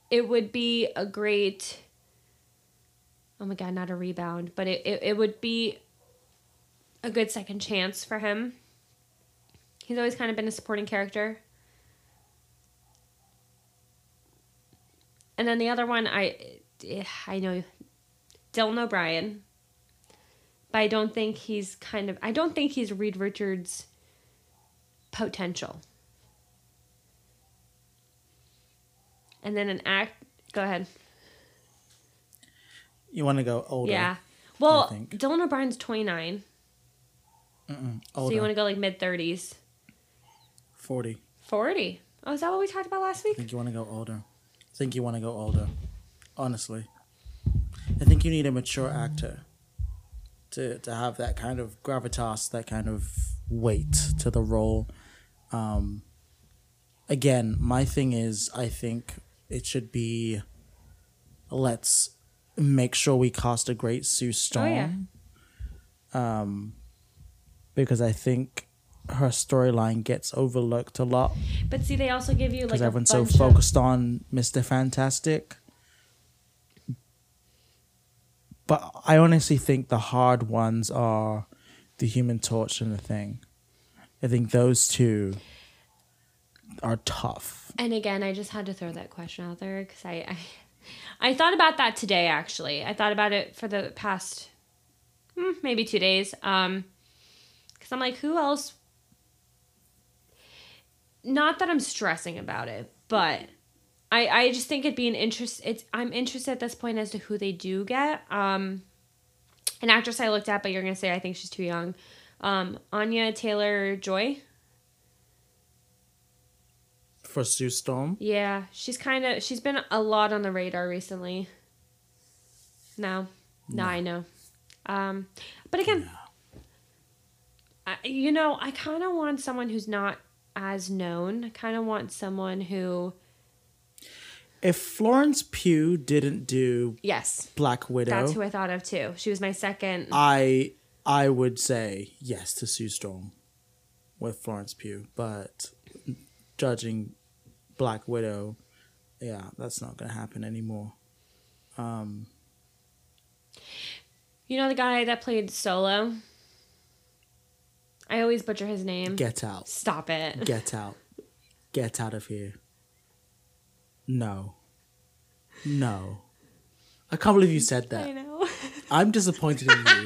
it would be a great. Oh my god, not a rebound, but it, it, it would be a good second chance for him. He's always kind of been a supporting character. And then the other one, I, I know, Dylan O'Brien, but I don't think he's kind of. I don't think he's Reed Richards' potential. And then an act. Go ahead. You want to go older? Yeah. Well. Dylan O'Brien's twenty nine, so you want to go like mid thirties, Forty. forty. Oh, is that what we talked about last week? I think you want to go older. I think you want to go older. Honestly, I think you need a mature actor to to have that kind of gravitas, that kind of weight to the role. Um, again, my thing is, I think it should be. Let's make sure we cast a great Sue Storm. yeah. Um, because I think her storyline gets overlooked a lot But see, they also give you like because a everyone's so bunch of- focused on Mister Fantastic. But I honestly think the hard ones are the Human Torch and the Thing. I think those two are tough. And again, I just had to throw that question out there because I, I, I thought about that today. Actually, I thought about it for the past, hmm, maybe two days. Um, because I'm like, who else? Not that I'm stressing about it, but I, I just think it'd be an interest. It's I'm interested at this point as to who they do get. Um, an actress I looked at, but you're gonna say I think she's too young. Um, Anya Taylor Joy. For Sue Storm, Yeah, she's kind of she's been a lot on the radar recently. No, no, I know. Um, but again, I, you know, I kind of want someone who's not as known. I kind of want someone who, if Florence Pugh didn't do yes, Black Widow, that's who I thought of too. She was my second. I I would say yes to Sue Storm with Florence Pugh, but judging Black Widow, yeah, that's not gonna happen anymore. Um, you know the guy that played Solo. I always butcher his name. Get out. Stop it. Get out. Get out of here. No. No. I can't believe you said that. I know. I'm disappointed in you.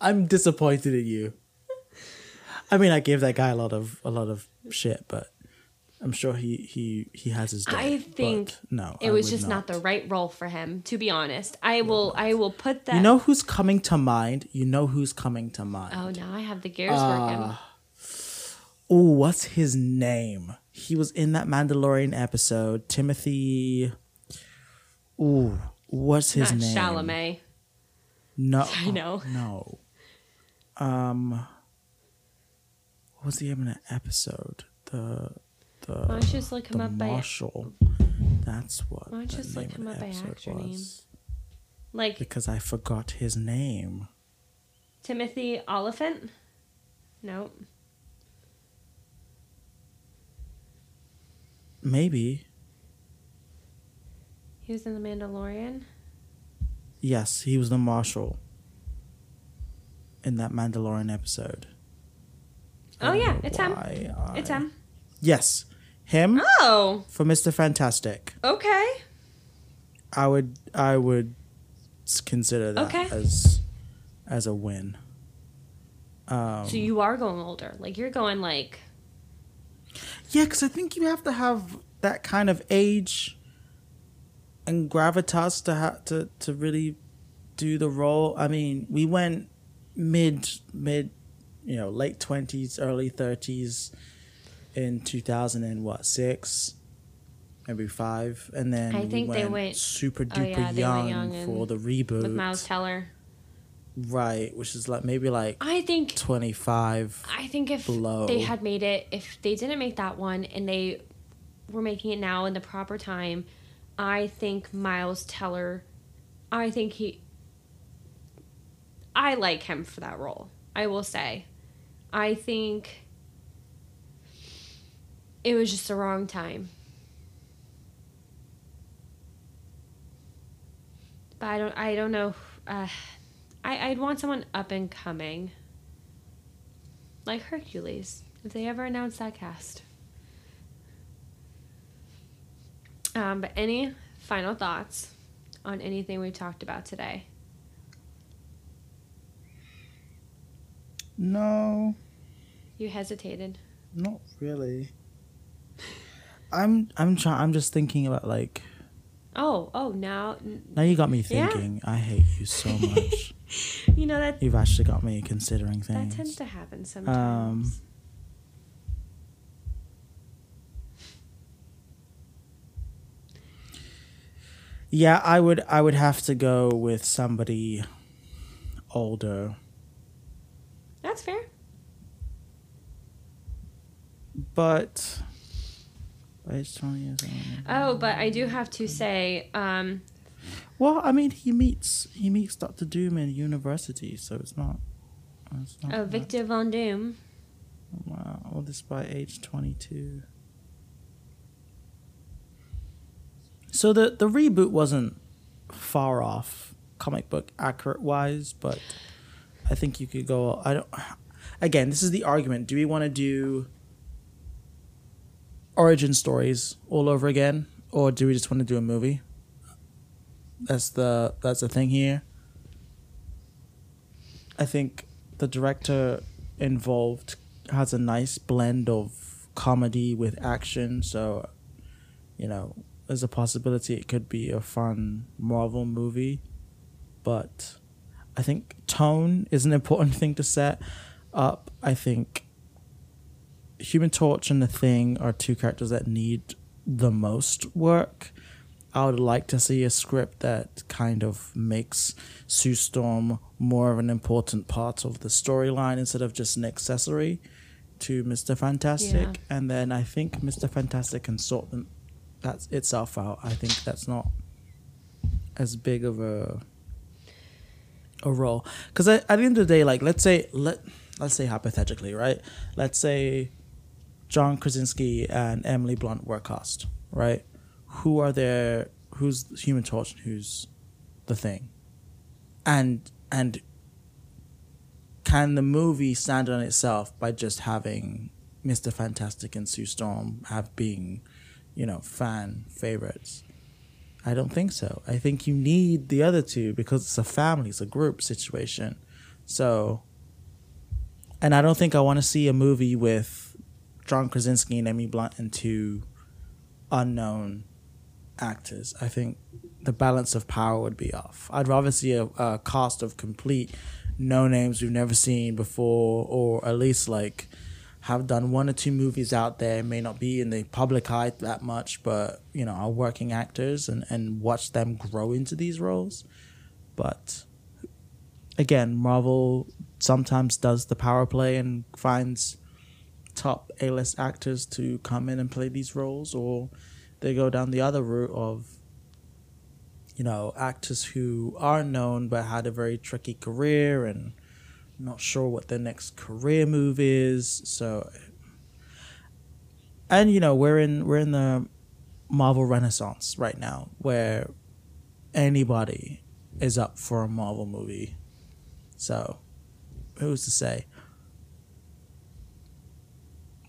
I'm disappointed in you. I mean, I gave that guy a lot of a lot of shit, but I'm sure he he he has his day. I think no, it I was just not. the right role for him. To be honest, I will I will put that. You know who's coming to mind? You know who's coming to mind? Oh, now I have the gears Uh, working. Oh, what's his name? He was in that Mandalorian episode. Timothy. Ooh, what's his Not name? Chalamet. No, I know. No. Um. What was he in that episode? The the Why don't you just look him the up by marshal. That's what. Why don't you just look name of him the up by actor name? was. like Because I forgot his name. Timothy Olyphant? Nope. Maybe. He was in The Mandalorian. Yes, he was the marshal in that Mandalorian episode. Oh yeah, it's him. why It's him. Yes, him Oh, for Mister Fantastic. okay. I would I would consider that Okay. as as a win. Um, So you are going older. Like you're going like Yeah, because I think you have to have that kind of age and gravitas to ha- to to really do the role. I mean, we went mid mid, you know, late twenties, early thirties in two thousand and what six, maybe five, and then I we think they went- super oh, duper yeah, young, young for the reboot, with Miles Teller. Right? Which is like maybe like I think twenty five. I think if below. they had made it, if they didn't make that one and they were making it now in the proper time, I think Miles Teller, I think he, I like him for that role. I will say, I think it was just the wrong time. But I don't. I don't know. Uh, I I'd want someone up and coming like Hercules, if they ever announce that cast. Um, but any final thoughts on anything we've talked about today? No, You hesitated. Not really. I'm I'm trying. I'm just thinking about like Oh, oh, now now you got me Yeah. thinking. I hate you so much. you know that You've actually got me considering things. that tends to happen sometimes. yeah, I would I would have to go with somebody older. That's fair. But age twenty years old. Oh, but I do have to say, um, Well, I mean, he meets he meets Doctor Doom in university, so it's not. It's not oh, Victor Von Doom. Wow, all this by age twenty two. So the the reboot wasn't far off comic book accurate wise, but I think you could go. I don't. Again, this is the argument. Do we want to do origin stories all over again, or do we just want to do a movie? That's the that's the thing here. I think the director involved has a nice blend of comedy with action, so you know, there's a possibility it could be a fun Marvel movie. But I think tone is an important thing to set up. I think Human Torch and The Thing are two characters that need the most work. I would like to see a script that kind of makes Sue Storm more of an important part of the storyline instead of just an accessory to Mr. Fantastic. Yeah. And then I think Mr. Fantastic can sort them that's itself out. I think that's not as big of a a role because at, at the end of the day, like let's say let let's say hypothetically, right? Let's say John Krasinski and Emily Blunt were cast, right? Who are there? Who's Human Torch? and Who's the Thing? And and can the movie stand on itself by just having Mister Fantastic and Sue Storm have being, you know, fan favorites? I don't think so. I think you need the other two because it's a family, it's a group situation. So, and I don't think I want to see a movie with John Krasinski and Emily Blunt and two unknown actors. I think the balance of power would be off. I'd rather see a, a cast of complete no names we've never seen before, or at least like have done one or two movies out there, may not be in the public eye that much, but you know, are working actors and, and watch them grow into these roles. But again, Marvel sometimes does the power play and finds top A list actors to come in and play these roles, or they go down the other route of you know actors who are known but had a very tricky career and not sure what their next career move is. So, and you know we're in we're in the Marvel Renaissance right now, where anybody is up for a Marvel movie. So, who's to say?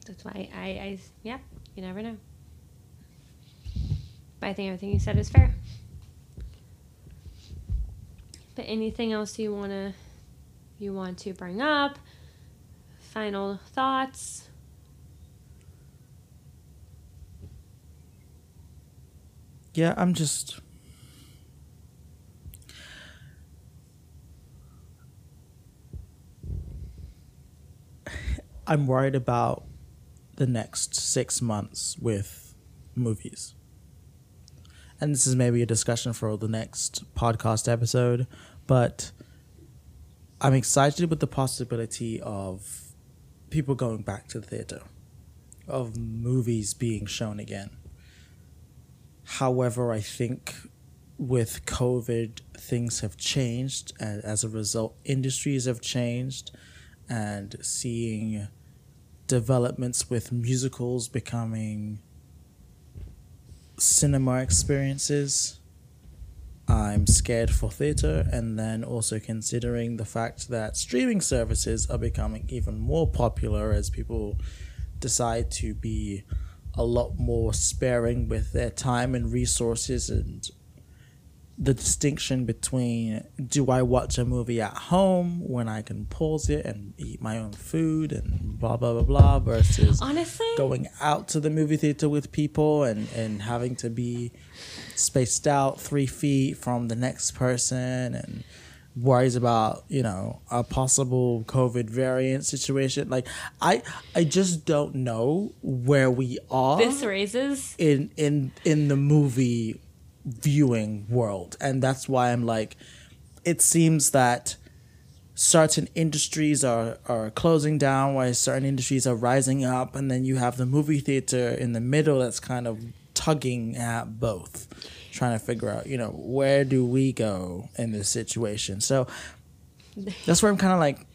That's why I, I, yeah, you never know. But I think everything you said is fair. But anything else you wanna, you want to bring up? Final thoughts? Yeah, I'm just. I'm worried about the next six months with movies. And this is maybe a discussion for the next podcast episode, but I'm excited with the possibility of people going back to the theater, of movies being shown again. However, I think with COVID, things have changed, and as a result, industries have changed, and seeing developments with musicals becoming cinema experiences. I'm scared for theater, and then also considering the fact that streaming services are becoming even more popular as people decide to be a lot more sparing with their time and resources and the distinction between do I watch a movie at home when I can pause it and eat my own food and blah blah blah blah versus Honestly, going out to the movie theater with people and, and having to be spaced out three feet from the next person and worries about you know a possible covid variant situation. Like i i just don't know where we are this raises in in in the movie viewing world and that's why i'm like it seems that certain industries are are closing down, while certain industries are rising up, and then you have the movie theater in the middle that's kind of tugging at both, trying to figure out, you know, where do we go in this situation. So that's where I'm kind of like,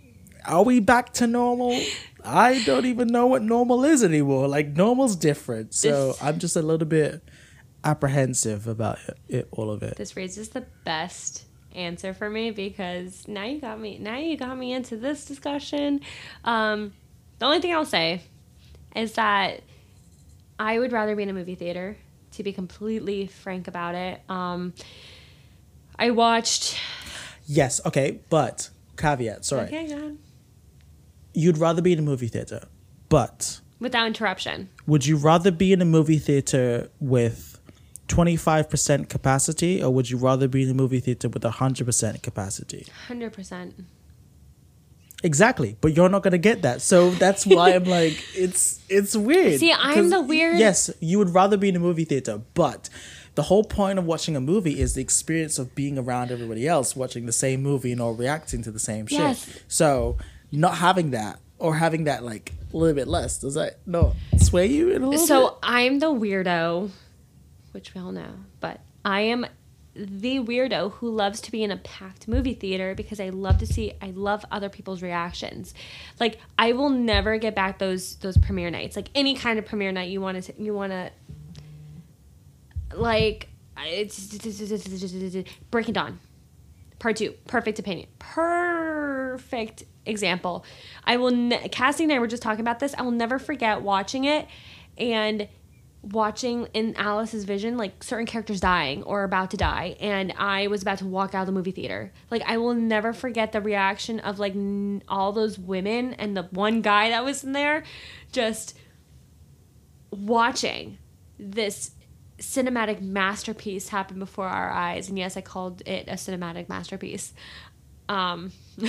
are we back to normal? I don't even know what normal is anymore. Like normal's different, so I'm just a little bit apprehensive about it, it all of it. This raises the best answer for me because now you got me now you got me into this discussion. Um, the only thing I'll say is that I would rather be in a movie theater to be completely frank about it. Um, I watched Yes, okay, but caveat. Sorry, Okay, go ahead. you'd rather be in a movie theater, but Without interruption. would you rather be in a movie theater with 25% capacity or would you rather be in a movie theater with 100% capacity? Hundred percent. Exactly, but you're not gonna get that, so that's why I'm like, it's it's weird. See, I'm the weird- Yes, you would rather be in a movie theater, but the whole point of watching a movie is the experience of being around everybody else watching the same movie and all reacting to the same shit. So not having that or having that like a little bit less does that not sway you in a little bit? So I'm the weirdo, which we all know, but I am the weirdo who loves to be in a packed movie theater because I love to see I love other people's reactions. Like I will never get back those those premiere nights. Like any kind of premiere night you want to you want to like it's Breaking Dawn. Part 2, perfect opinion. Perfect example. I will ne- Cassie and I were just talking about this. I will never forget watching it and watching in Alice's vision like certain characters dying or about to die and I was about to walk out of the movie theater. Like I will never forget the reaction of like n- all those women and the one guy that was in there just watching this cinematic masterpiece happen before our eyes and yes I called it a cinematic masterpiece. Um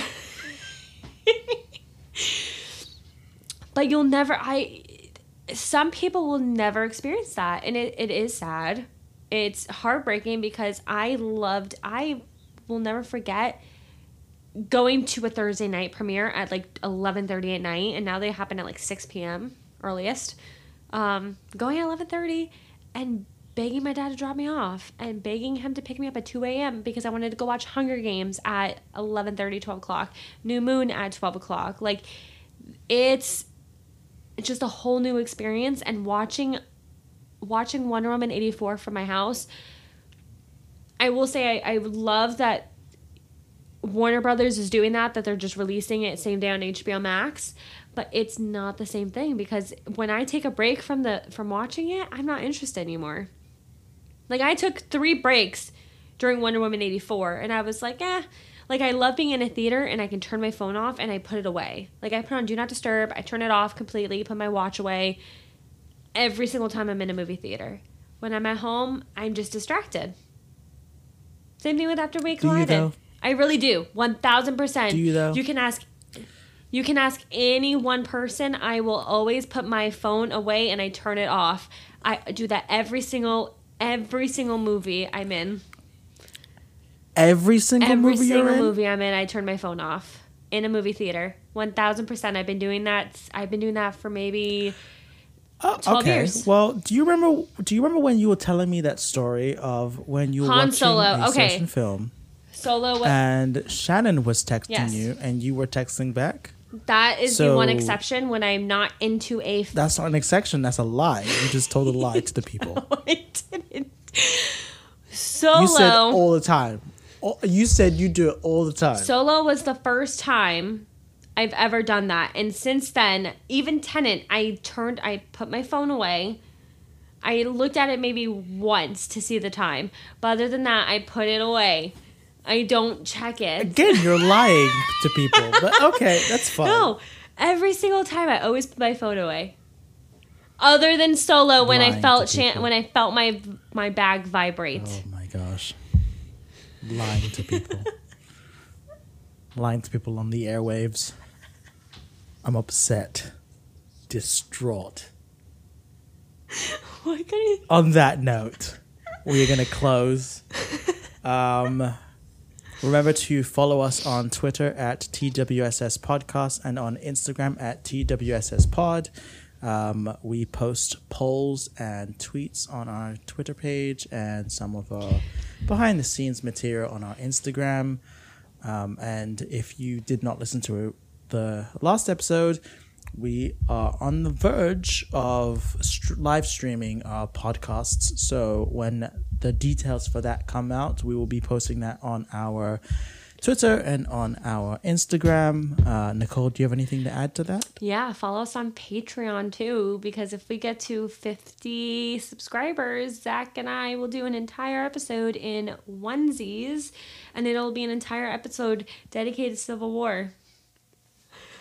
but you'll never I some people will never experience that and it, it is sad. It's heartbreaking because i loved i will never forget going to a thursday night premiere at like 11.30 at night and now they happen at like 6 p.m earliest. Um, going at 11.30 and begging my dad to drop me off and begging him to pick me up at 2 a.m because i wanted to go watch hunger games at 11.30 12 o'clock new moon at 12 o'clock. Like it's it's just a whole new experience and watching watching Wonder Woman 84 from my house I will say I, I love that Warner Brothers is doing that that they're just releasing it same day on HBO Max but it's not the same thing because when I take a break from the from watching it I'm not interested anymore. Like I took 3 breaks during Wonder Woman 84 and I was like eh like I love being in a theater and I can turn my phone off and I put it away. Like I put on do not disturb, I turn it off completely, put my watch away every single time I'm in a movie theater. When I'm at home, I'm just distracted. Same thing with After We Collided. I really do. 1000%. Do you, though? You can ask you can ask any one person. I will always put my phone away and I turn it off. I do that every single every single movie I'm in. Every single Every movie single you're in? movie I'm in, I turn my phone off in a movie theater. One thousand percent. I've been doing that. I've been doing that for maybe uh, 12 okay. years. Well, do you remember? Do you remember when you were telling me that story of when you were Han watching Solo, a okay. certain film solo. What and Shannon was texting Yes. you and you were texting back? that is the one exception when I'm not into a. F- That's not an exception. That's a lie. You just told a lie to the people. I didn't. Solo. You said all the time. Oh, You said you do it all the time. Solo was the first time I've ever done that. And since then, even Tenet, I turned, I put my phone away. I looked at it maybe once to see the time. But other than that, I put it away. I don't check it. Again, you're lying to people. But okay, that's fine. No, every single time I always put my phone away. Other than Solo, when I felt when I felt my my bag vibrate. Oh my gosh. Lying to people. Lying to people on the airwaves. I'm upset. Distraught. Why couldn't you- On that note, we're gonna close. Um Remember to follow us on Twitter at TWSS Podcast and on Instagram at TWSS Pod. Um, we post polls and tweets on our Twitter page and some of our behind the scenes material on our Instagram. Um, and if you did not listen to the last episode, we are on the verge of st- live streaming our podcasts. So when the details for that come out, we will be posting that on our Twitter and on our Instagram. Uh, Nicole, do you have anything to add to that? Yeah, follow us on Patreon too, because if we get to 50 subscribers, Zach and I will do an entire episode in onesies, and it'll be an entire episode dedicated to Civil War.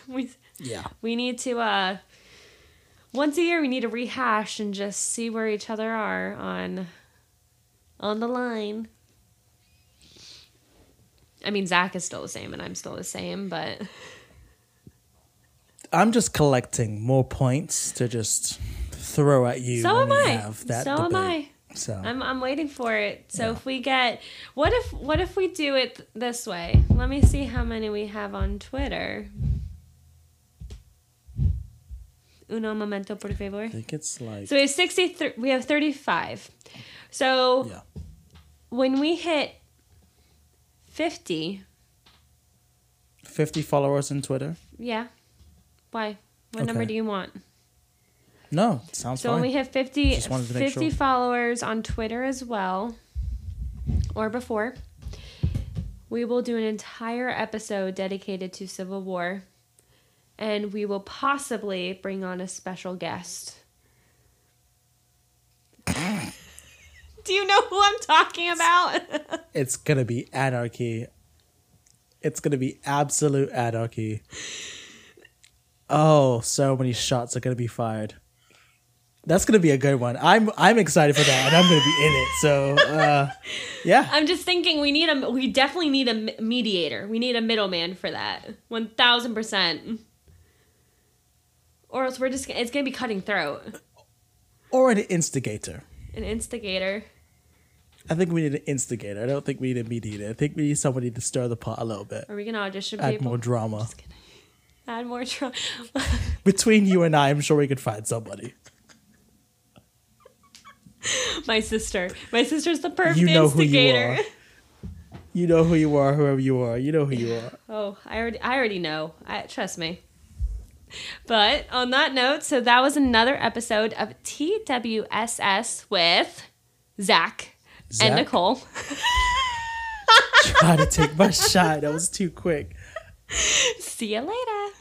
We, Yeah. we need to, uh, once a year, we need to rehash and just see where each other are on, on the line. I mean, Zach is still the same, and I'm still the same, but. I'm just collecting more points to just throw at you. So am I. So am. I. So I'm I'm waiting for it. So Yeah. if we get what if what if we do it this way? Let me see how many we have on Twitter. Uno momento, por favor. I think it's like So we have 63 we have 35. So yeah. when we hit 50, 50 followers on Twitter. yeah. Why? What number do you want? No, sounds So fine. when we hit 50, Just wanted to make 50 sure. followers on Twitter as well, or before, we will do an entire episode dedicated to Civil War. And we will possibly bring on a special guest. do you know who I'm talking about? it's gonna be anarchy. It's gonna be absolute anarchy. Oh, so many shots are gonna be fired. That's gonna be a good one. I'm I'm excited for that, and I'm gonna be in it. So, uh, yeah, I'm just thinking we need a we definitely need a mediator. We need a middleman for that. 1000%. Or else we're just it's going to be cutting throat. or an instigator. An instigator. I think we need an instigator. I don't think we need a mediator. I think we need somebody to stir the pot a little bit, Are we going to audition add people? more drama. Add more drama. Between you and I, I'm sure we could find somebody. My sister. My sister's the perfect You know who you are. You know who you are, whoever you are. You know who you are. Oh, I already I already know. I trust me. But on that note, so that was another episode of TWSS with Zach, Zach? and Nicole. Try to take my shot. That was too quick. See you later.